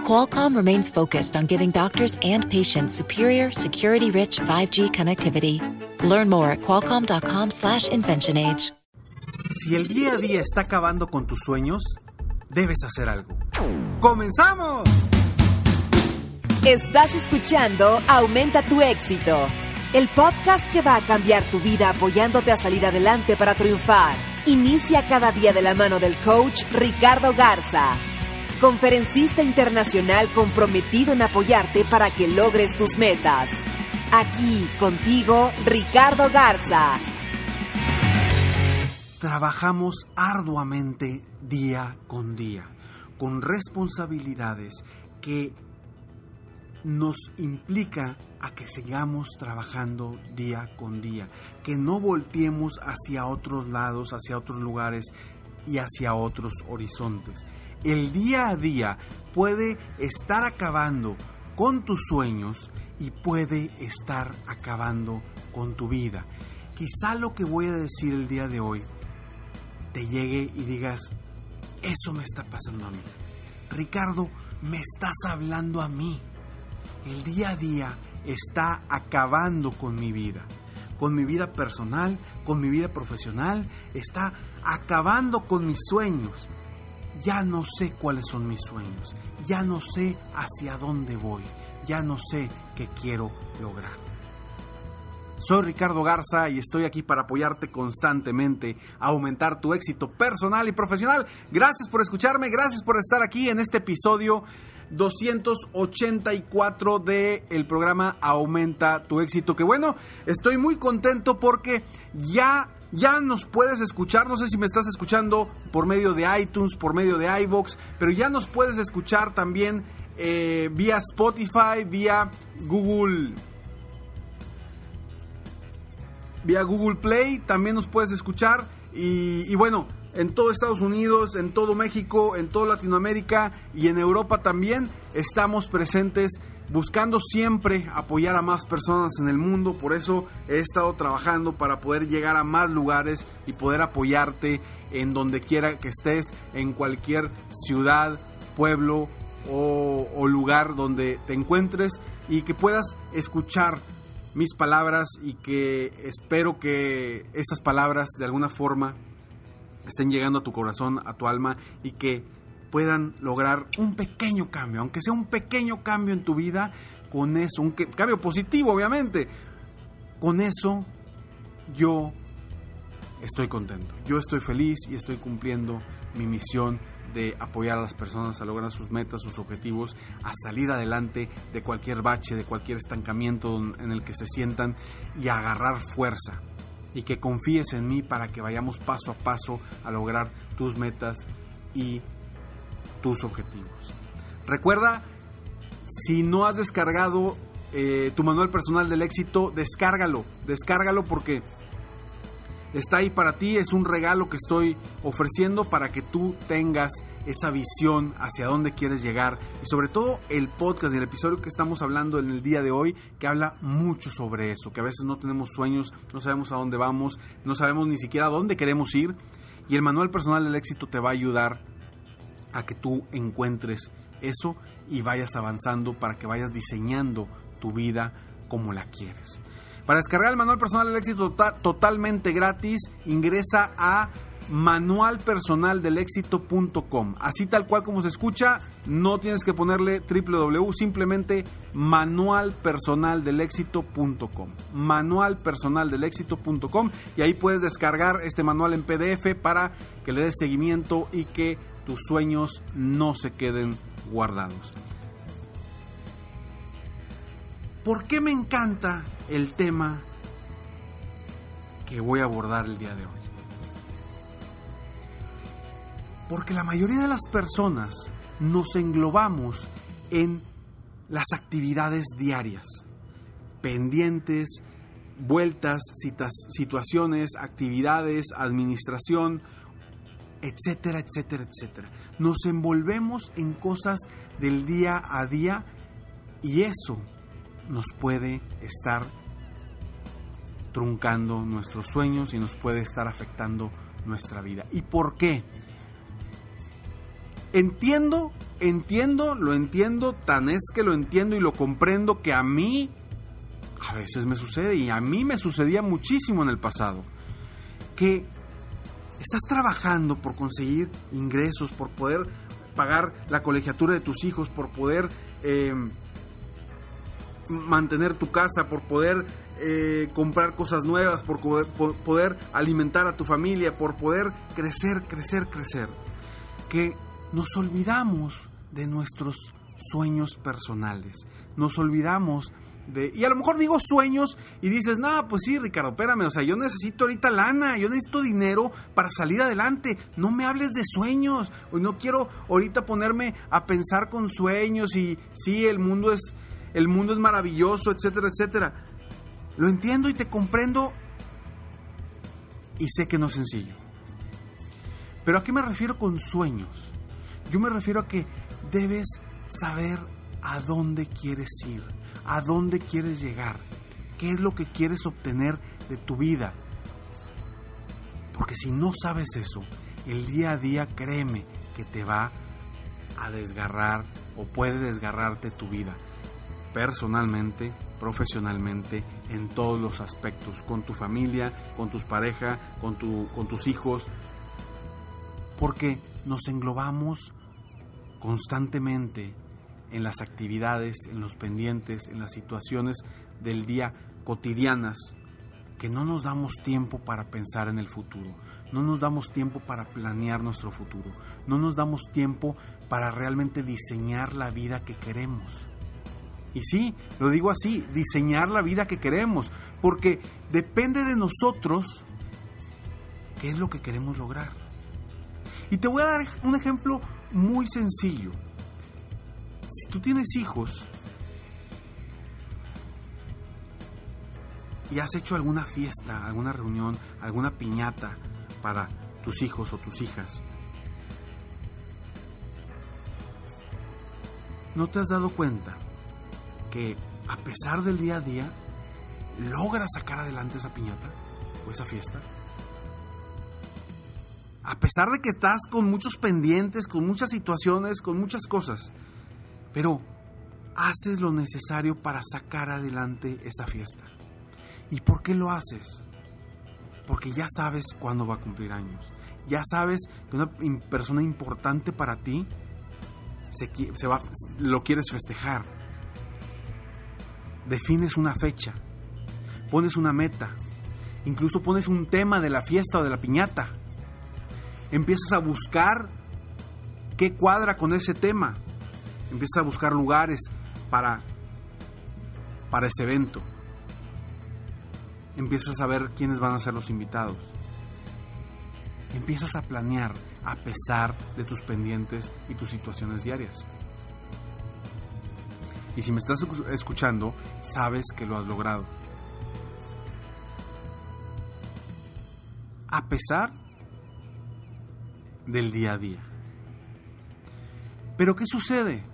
Qualcomm remains focused on giving doctors and patients superior, security-rich 5G connectivity. Learn more at qualcomm.com/inventionage. Si el día a día está acabando con tus sueños, debes hacer algo. ¡Comenzamos! Estás escuchando Aumenta tu éxito, el podcast que va a cambiar tu vida apoyándote a salir adelante para triunfar. Inicia cada día de la mano del coach Ricardo Garza conferencista internacional comprometido en apoyarte para que logres tus metas. Aquí contigo, Ricardo Garza. Trabajamos arduamente día con día, con responsabilidades que nos implica a que sigamos trabajando día con día, que no volteemos hacia otros lados, hacia otros lugares y hacia otros horizontes el día a día puede estar acabando con tus sueños y puede estar acabando con tu vida. Quizá lo que voy a decir el día de hoy te llegue y digas, eso me está pasando a mí. Ricardo, me estás hablando a mí. El día a día está acabando con mi vida, con mi vida personal, con mi vida profesional, está acabando con mis sueños ya no sé cuáles son mis sueños, ya no sé hacia dónde voy, ya no sé qué quiero lograr. Soy Ricardo Garza y estoy aquí para apoyarte constantemente a aumentar tu éxito personal y profesional. Gracias por escucharme, gracias por estar aquí en este episodio 284 de el programa Aumenta tu éxito. Que bueno, estoy muy contento porque ya ya nos puedes escuchar, no sé si me estás escuchando por medio de iTunes, por medio de iBox, pero ya nos puedes escuchar también eh, vía Spotify, vía Google. Vía Google Play, también nos puedes escuchar. Y bueno, en todo Estados Unidos, en todo México, en toda Latinoamérica y en Europa también estamos presentes buscando siempre apoyar a más personas en el mundo. Por eso he estado trabajando para poder llegar a más lugares y poder apoyarte en donde quiera que estés, en cualquier ciudad, pueblo o, lugar donde te encuentres y que puedas escuchar mis palabras y que espero que esas palabras de alguna forma estén llegando a tu corazón, a tu alma y que puedan lograr un pequeño cambio, aunque sea un pequeño cambio en tu vida, con eso, un cambio positivo obviamente, con eso yo estoy contento, yo estoy feliz y estoy cumpliendo mi misión de apoyar a las personas a lograr sus metas, sus objetivos, a salir adelante de cualquier bache, de cualquier estancamiento en el que se sientan y a agarrar fuerza. Y que confíes en mí para que vayamos paso a paso a lograr tus metas y tus objetivos. Recuerda, si no has descargado eh, tu manual personal del éxito, descárgalo, descárgalo porque está ahí para ti, es un regalo que estoy ofreciendo para que tú tengas esa visión hacia dónde quieres llegar y sobre todo el podcast y el episodio que estamos hablando en el día de hoy que habla mucho sobre eso, que a veces no tenemos sueños, no sabemos a dónde vamos, no sabemos ni siquiera a dónde queremos ir y el manual personal del éxito te va a ayudar a que tú encuentres eso y vayas avanzando para que vayas diseñando tu vida como la quieres. Para descargar el manual personal del éxito totalmente gratis, ingresa a manualpersonaldelexito.com. Así tal cual como se escucha, no tienes que ponerle www, simplemente manualpersonaldelexito.com. Manualpersonaldelexito.com y ahí puedes descargar este manual en PDF para que le des seguimiento y que tus sueños no se queden guardados. ¿Por qué me encanta el tema que voy a abordar el día de hoy? Porque la mayoría de las personas nos englobamos en las actividades diarias, pendientes vueltas, situaciones, actividades, administración, etcétera, etcétera, etcétera. Nos envolvemos en cosas del día a día y eso nos puede estar truncando nuestros sueños y nos puede estar afectando nuestra vida. ¿Y por qué? Entiendo, entiendo, lo entiendo, tan es que lo entiendo y lo comprendo que a mí a veces me sucede y a mí me sucedía muchísimo en el pasado. Que estás trabajando por conseguir ingresos, por poder pagar la colegiatura de tus hijos, por poder eh, mantener tu casa, por poder eh, comprar cosas nuevas, por poder alimentar a tu familia, por poder crecer, crecer, crecer. Que nos olvidamos de nuestros sueños personales, nos olvidamos de, y a lo mejor digo sueños y dices, no, pues sí, Ricardo, espérame, o sea, yo necesito ahorita lana, yo necesito dinero para salir adelante, no me hables de sueños, no quiero ahorita ponerme a pensar con sueños y sí, el mundo es, el mundo es maravilloso, etcétera, etcétera. Lo entiendo y te comprendo y sé que no es sencillo. Pero ¿a qué me refiero con sueños? Yo me refiero a que debes saber a dónde quieres ir, a dónde quieres llegar, qué es lo que quieres obtener de tu vida. Porque si no sabes eso, el día a día créeme que te va a desgarrar o puede desgarrarte tu vida, personalmente, profesionalmente, en todos los aspectos, con tu familia, con tus parejas, con, tu, con tus hijos, porque nos englobamos constantemente en las actividades, en los pendientes, en las situaciones del día cotidianas, que no nos damos tiempo para pensar en el futuro, no nos damos tiempo para planear nuestro futuro, no nos damos tiempo para realmente diseñar la vida que queremos. Y sí, lo digo así, diseñar la vida que queremos, porque depende de nosotros qué es lo que queremos lograr. Y te voy a dar un ejemplo muy sencillo si tú tienes hijos y has hecho alguna fiesta, alguna reunión, alguna piñata para tus hijos o tus hijas, ¿no te has dado cuenta que a pesar del día a día, logras sacar adelante esa piñata o esa fiesta? A pesar de que estás con muchos pendientes, con muchas situaciones, con muchas cosas, pero haces lo necesario para sacar adelante esa fiesta. ¿Y por qué lo haces? Porque ya sabes cuándo va a cumplir años. Ya sabes que una persona importante para ti se, va, lo quieres festejar. Defines una fecha, pones una meta, incluso pones un tema de la fiesta o de la piñata. Empiezas a buscar qué cuadra con ese tema empiezas a buscar lugares para, para ese evento. Empiezas a ver quiénes van a ser los invitados. Empiezas a planear a pesar de tus pendientes y tus situaciones diarias. Y si me estás escuchando, sabes que lo has logrado. A pesar del día a día. Pero ¿qué sucede?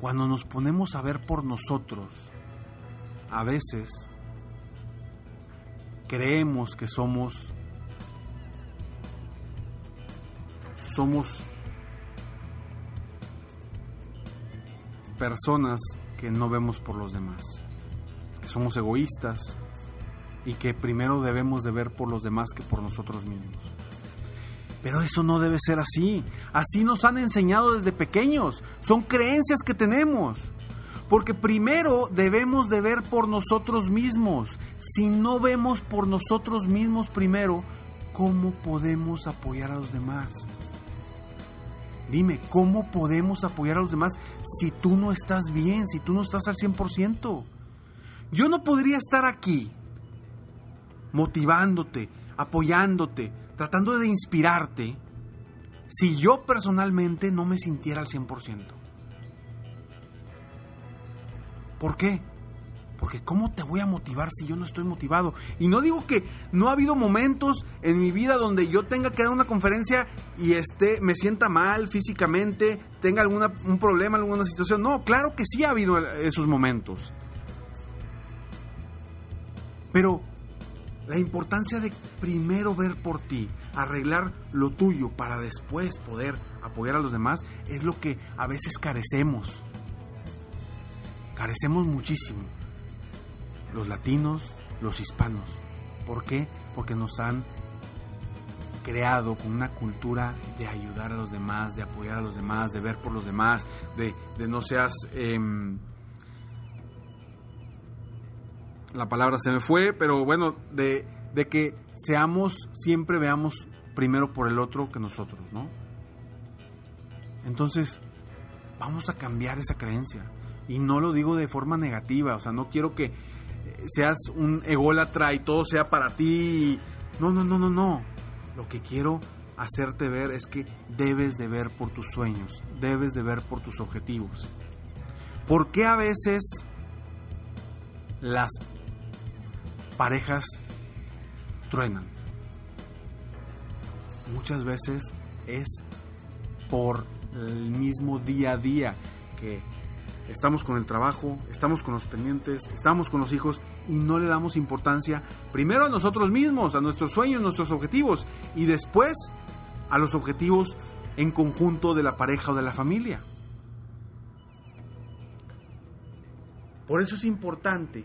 Cuando nos ponemos a ver por nosotros, a veces creemos que somos somos personas que no vemos por los demás, que somos egoístas y que primero debemos de ver por los demás que por nosotros mismos. Pero eso no debe ser así. Así nos han enseñado desde pequeños. Son creencias que tenemos. Porque primero debemos de ver por nosotros mismos. Si no vemos por nosotros mismos primero, ¿cómo podemos apoyar a los demás? Dime, ¿cómo podemos apoyar a los demás si tú no estás bien, si tú no estás al 100%? Yo no podría estar aquí motivándote, apoyándote, tratando de inspirarte si yo personalmente no me sintiera al 100%. ¿Por qué? Porque ¿cómo te voy a motivar si yo no estoy motivado? Y no digo que no ha habido momentos en mi vida donde yo tenga que dar una conferencia y esté, me sienta mal físicamente, tenga alguna, un problema, alguna situación. No, claro que sí ha habido esos momentos. Pero la importancia de primero ver por ti, arreglar lo tuyo para después poder apoyar a los demás, es lo que a veces carecemos. Carecemos muchísimo los latinos, los hispanos. ¿Por qué? Porque nos han creado con una cultura de ayudar a los demás, de apoyar a los demás, de ver por los demás, de, no seas... Em, la palabra se me fue, pero bueno, de, de que seamos, siempre veamos primero por el otro que nosotros, ¿no? Entonces, vamos a cambiar esa creencia. Y no lo digo de forma negativa, o sea, no quiero que seas un ególatra y todo sea para ti. No, no, no, no, no. Lo que quiero hacerte ver es que debes de ver por tus sueños, debes de ver por tus objetivos. ¿Por qué a veces las parejas truenan? Muchas veces es por el mismo día a día que estamos con el trabajo, estamos con los pendientes, estamos con los hijos y no le damos importancia primero a nosotros mismos, a nuestros sueños, nuestros objetivos y después a los objetivos en conjunto de la pareja o de la familia. Por eso es importante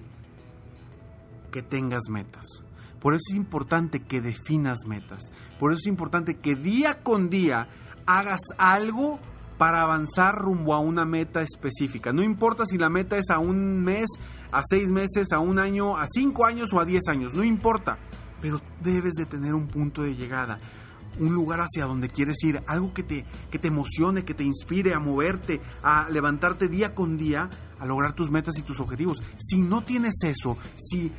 que tengas metas. Por eso es importante que definas metas. Por eso es importante que día con día hagas algo para avanzar rumbo a una meta específica. No importa si la meta es a un mes, a seis meses, a un año, a cinco años o a diez años, no importa. Pero debes de tener un punto de llegada, un lugar hacia donde quieres ir, algo que te, que te emocione, que te inspire a moverte, a levantarte día con día, a lograr tus metas y tus objetivos. Si no tienes eso, si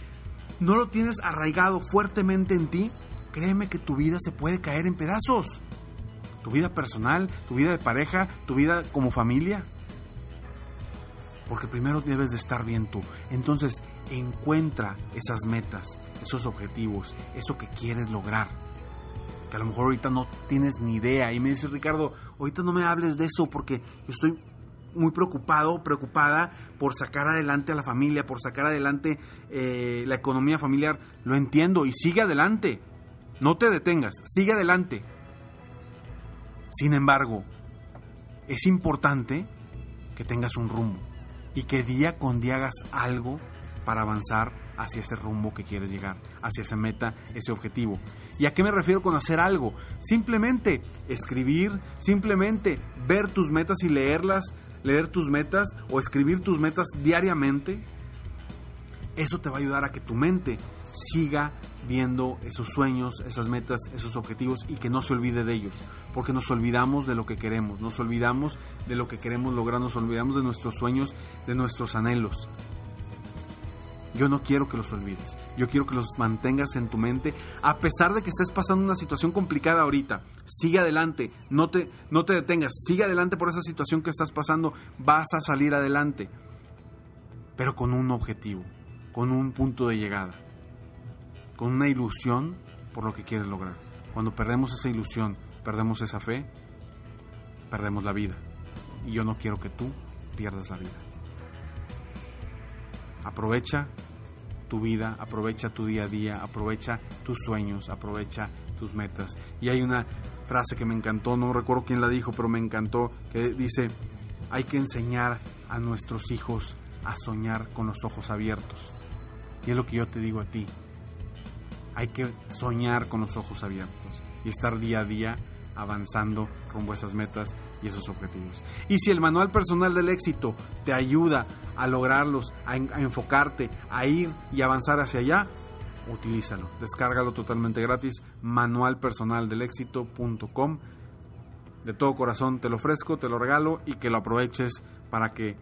no lo tienes arraigado fuertemente en ti, créeme que tu vida se puede caer en pedazos tu vida personal, tu vida de pareja, tu vida como familia. Porque primero debes de estar bien tú. Entonces, encuentra esas metas, esos objetivos, eso que quieres lograr. Que a lo mejor ahorita no tienes ni idea. Y me dice Ricardo, ahorita no me hables de eso porque yo estoy muy preocupado, preocupada por sacar adelante a la familia, por sacar adelante eh, la economía familiar. Lo entiendo y sigue adelante. No te detengas, sigue adelante. Sin embargo, es importante que tengas un rumbo y que día con día hagas algo para avanzar hacia ese rumbo que quieres llegar, hacia esa meta, ese objetivo. ¿Y a qué me refiero con hacer algo? Simplemente escribir, simplemente ver tus metas y leerlas, leer tus metas o escribir tus metas diariamente. Eso te va a ayudar a que tu mente siga viendo esos sueños, esas metas, esos objetivos y que no se olvide de ellos, porque nos olvidamos de lo que queremos, nos olvidamos de lo que queremos lograr, nos olvidamos de nuestros sueños, de nuestros anhelos. Yo no quiero que los olvides, yo quiero que los mantengas en tu mente, a pesar de que estés pasando una situación complicada ahorita. Sigue adelante, no te, no te detengas, sigue adelante por esa situación que estás pasando, vas a salir adelante, pero con un objetivo, con un punto de llegada con una ilusión por lo que quieres lograr. Cuando perdemos esa ilusión, perdemos esa fe, perdemos la vida. Y yo no quiero que tú pierdas la vida. Aprovecha tu vida, aprovecha tu día a día, aprovecha tus sueños, aprovecha tus metas. Y hay una frase que me encantó, no recuerdo quién la dijo, pero me encantó, que dice, hay que enseñar a nuestros hijos a soñar con los ojos abiertos. Y es lo que yo te digo a ti, hay que soñar con los ojos abiertos y estar día a día avanzando rumbo a esas metas y esos objetivos. Y si el manual personal del éxito te ayuda a lograrlos, a, enfocarte, a ir y avanzar hacia allá, utilízalo. Descárgalo totalmente gratis, manualpersonaldelexito.com. De todo corazón te lo ofrezco, te lo regalo y que lo aproveches para que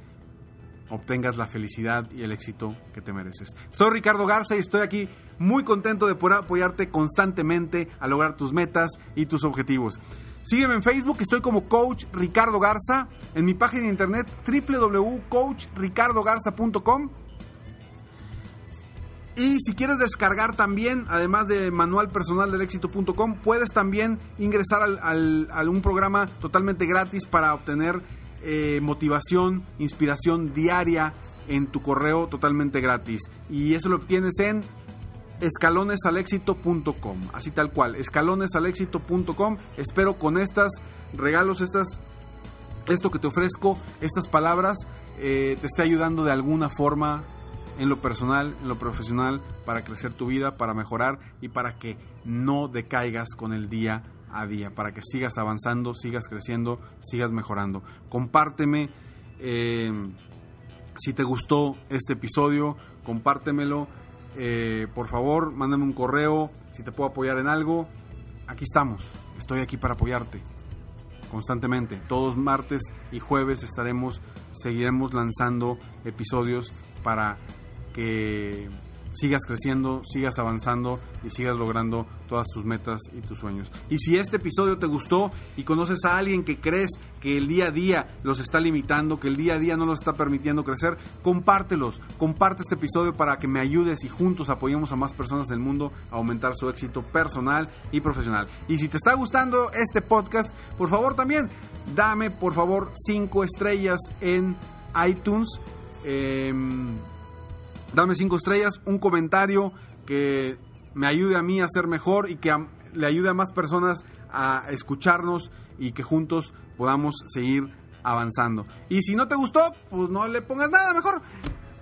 obtengas la felicidad y el éxito que te mereces. Soy Ricardo Garza y estoy aquí muy contento de poder apoyarte constantemente a lograr tus metas y tus objetivos. Sígueme en Facebook, estoy como Coach Ricardo Garza, en mi página de internet www.coachricardogarza.com. Y si quieres descargar también, además de manual personal del éxito.com, puedes también ingresar al, a un programa totalmente gratis para obtener eh, motivación, inspiración diaria en tu correo totalmente gratis. Y eso lo obtienes en escalonesalexito.com, así tal cual, escalonesalexito.com. Espero con estas regalos, estas, esto que te ofrezco, estas palabras, eh, te esté ayudando de alguna forma en lo personal, en lo profesional, para crecer tu vida, para mejorar y para que no decaigas con el día a día, para que sigas avanzando, sigas creciendo, sigas mejorando. Compárteme. Eh, si te gustó este episodio, compártemelo eh, por favor, mándame un correo si te puedo apoyar en algo. Aquí estamos, estoy aquí para apoyarte constantemente. Todos martes y jueves estaremos, seguiremos lanzando episodios para que sigas creciendo, sigas avanzando y sigas logrando todas tus metas y tus sueños. Y si este episodio te gustó y conoces a alguien que crees que el día a día los está limitando, que el día a día no los está permitiendo crecer, compártelos, comparte este episodio para que me ayudes y juntos apoyemos a más personas del mundo a aumentar su éxito personal y profesional. Y si te está gustando este podcast, por favor también dame por favor 5 estrellas en iTunes. Eh, dame cinco estrellas, un comentario que me ayude a mí a ser mejor y que le ayude a más personas a escucharnos y que juntos podamos seguir avanzando. Y si no te gustó, pues no le pongas nada mejor.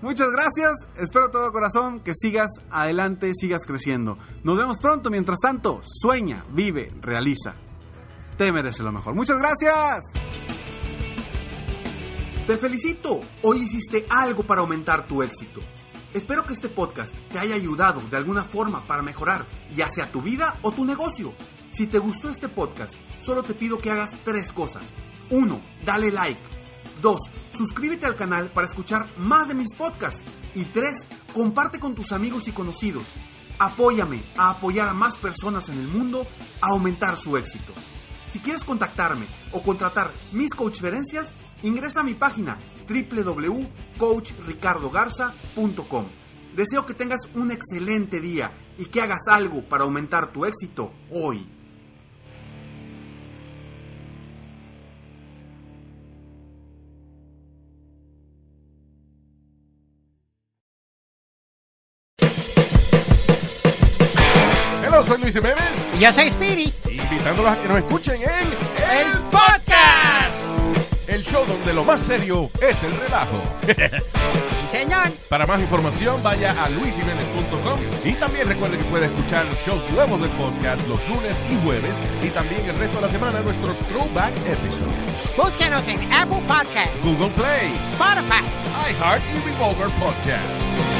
Muchas gracias, espero todo corazón que sigas adelante, sigas creciendo. Nos vemos pronto, mientras tanto, sueña, vive, realiza. Te mereces lo mejor. Muchas gracias. Te felicito, hoy hiciste algo para aumentar tu éxito. Espero que este podcast te haya ayudado de alguna forma para mejorar ya sea tu vida o tu negocio. Si te gustó este podcast, solo te pido que hagas tres cosas. 1. Dale like. 2. Suscríbete al canal para escuchar más de mis podcasts. Y 3. Comparte con tus amigos y conocidos. Apóyame a apoyar a más personas en el mundo a aumentar su éxito. Si quieres contactarme o contratar mis coachferencias, ingresa a mi página www.coachricardogarza.com. Deseo que tengas un excelente día y que hagas algo para aumentar tu éxito hoy. Hola, soy Luis Jiménez. Y yo soy Spirit. Invitándolos a que nos escuchen en El Podcast. El show donde lo más serio es el relajo. Señor. Para más información, vaya a luisimenez.com y también recuerde que puede escuchar shows nuevos del podcast los lunes y jueves y también el resto de la semana nuestros throwback episodes. Búsquenos en Apple Podcast, Google Play, Spotify, iHeart y Revolver Podcast.